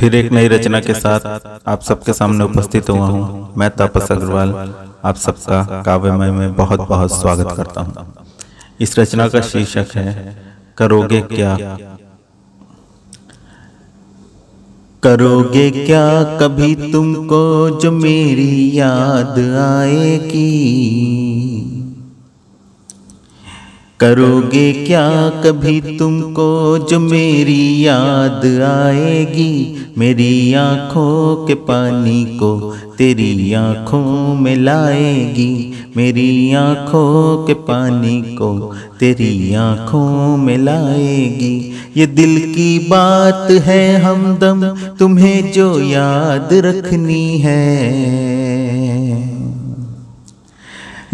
फिर एक नई रचना के साथ आप सबके सामने उपस्थित हुआ हूँ। मैं तापस अग्रवाल, आप सबका काव्यमय में बहुत बहुत स्वागत करता हूँ। इस रचना का शीर्षक है, करोगे क्या? करोगे क्या कभी तुमको जो मेरी याद आएगी? करोगे क्या कभी तुमको जो मेरी याद आएगी? मेरी आँखों के पानी को तेरी आँखों में लाएगी। मेरी आँखों के पानी को तेरी आँखों में लाएगी। ये दिल की बात है हमदम, तुम्हें जो याद रखनी है।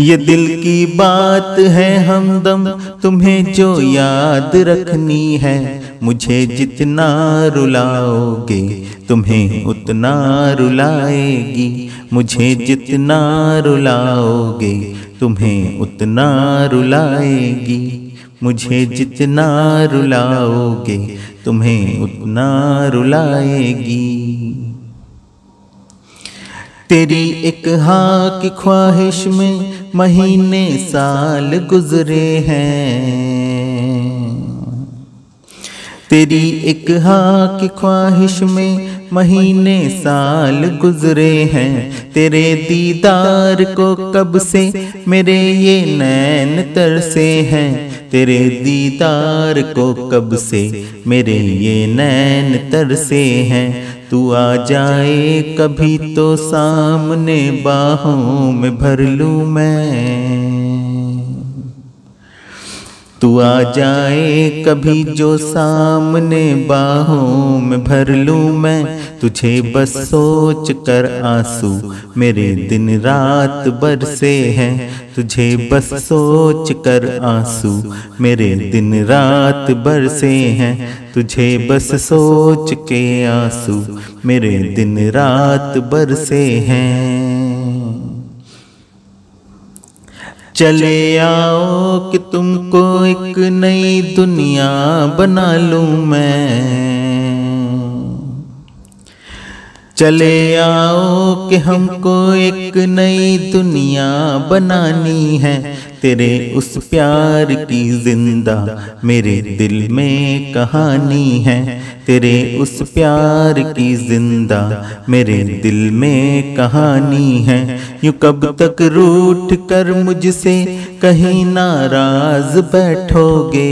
ये दिल की बात है हमदम, तुम्हें जो याद रखनी है, मुझे जितना रुलाओगे, तुम्हें उतना रुलाएगी, मुझे जितना रुलाओगे, तुम्हें उतना रुलाएगी, मुझे जितना रुलाओगे, तुम्हें उतना रुलाएगी। तेरी एक हाँ की ख्वाहिश में महीने साल गुजरे हैं। तेरी एक हाँ की ख्वाहिश में महीने साल गुजरे हैं। तेरे दीदार को कब से मेरे ये नैन तरसे हैं। तेरे दीदार को कब से मेरे ये नैन तरसे हैं। तू आ जाए कभी तो सामने बाहों में भर लूँ मैं। तू आ जाए कभी जो सामने बाहों में भर लूँ मैं। तुझे बस सोच कर आँसू मेरे दिन रात बरसे हैं। तुझे बस सोच कर आँसू मेरे दिन रात बरसे हैं। तुझे बस सोच के आँसू मेरे दिन रात बरसे हैं। चले आओ कि तुमको एक नई दुनिया बना लूँ मैं। चले आओ कि हमको एक नई दुनिया बनानी है। तेरे उस प्यार की ज़िंदा मेरे दिल में कहानी है। तेरे उस प्यार की ज़िंदा मेरे दिल में कहानी है। यू कब तक रूठ कर मुझसे कहीं नाराज़ बैठोगे?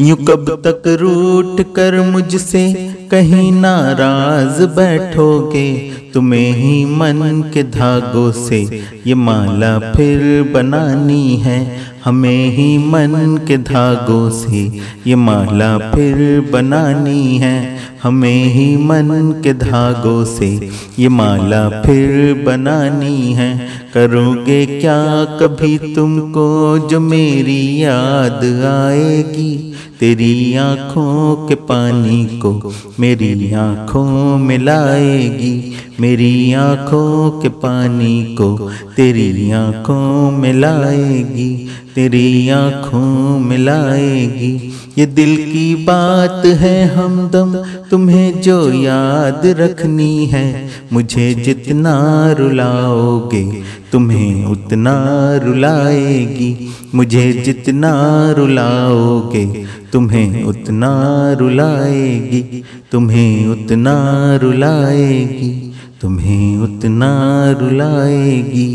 यूँ कब तक रूठ कर मुझसे कहीं नाराज़ बैठोगे? तुम्हें ही मन के धागों से ये माला फिर बनानी है। हमें ही मन के धागों से ये माला फिर बनानी है। हमें ही मन के धागों से ये माला फिर बनानी है। करोगे क्या कभी तुमको जो मेरी याद आएगी? तेरी आँखों के पानी को मेरी आँखों में लाएगी। मेरी आँखों के पानी को तेरी आँखों में लाएगी। तेरी आँखों में लाएगी। ये दिल की बात है हमदम, तुम्हें जो याद रखनी है, मुझे जितना रुलाओगे, तुम्हें उतना रुलाएगी, मुझे जितना रुलाओगे, तुम्हें उतना रुलाएगी, तुम्हें उतना रुलाएगी, तुम्हें उतना रुलाएगी।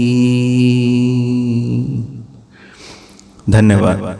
धन्यवाद।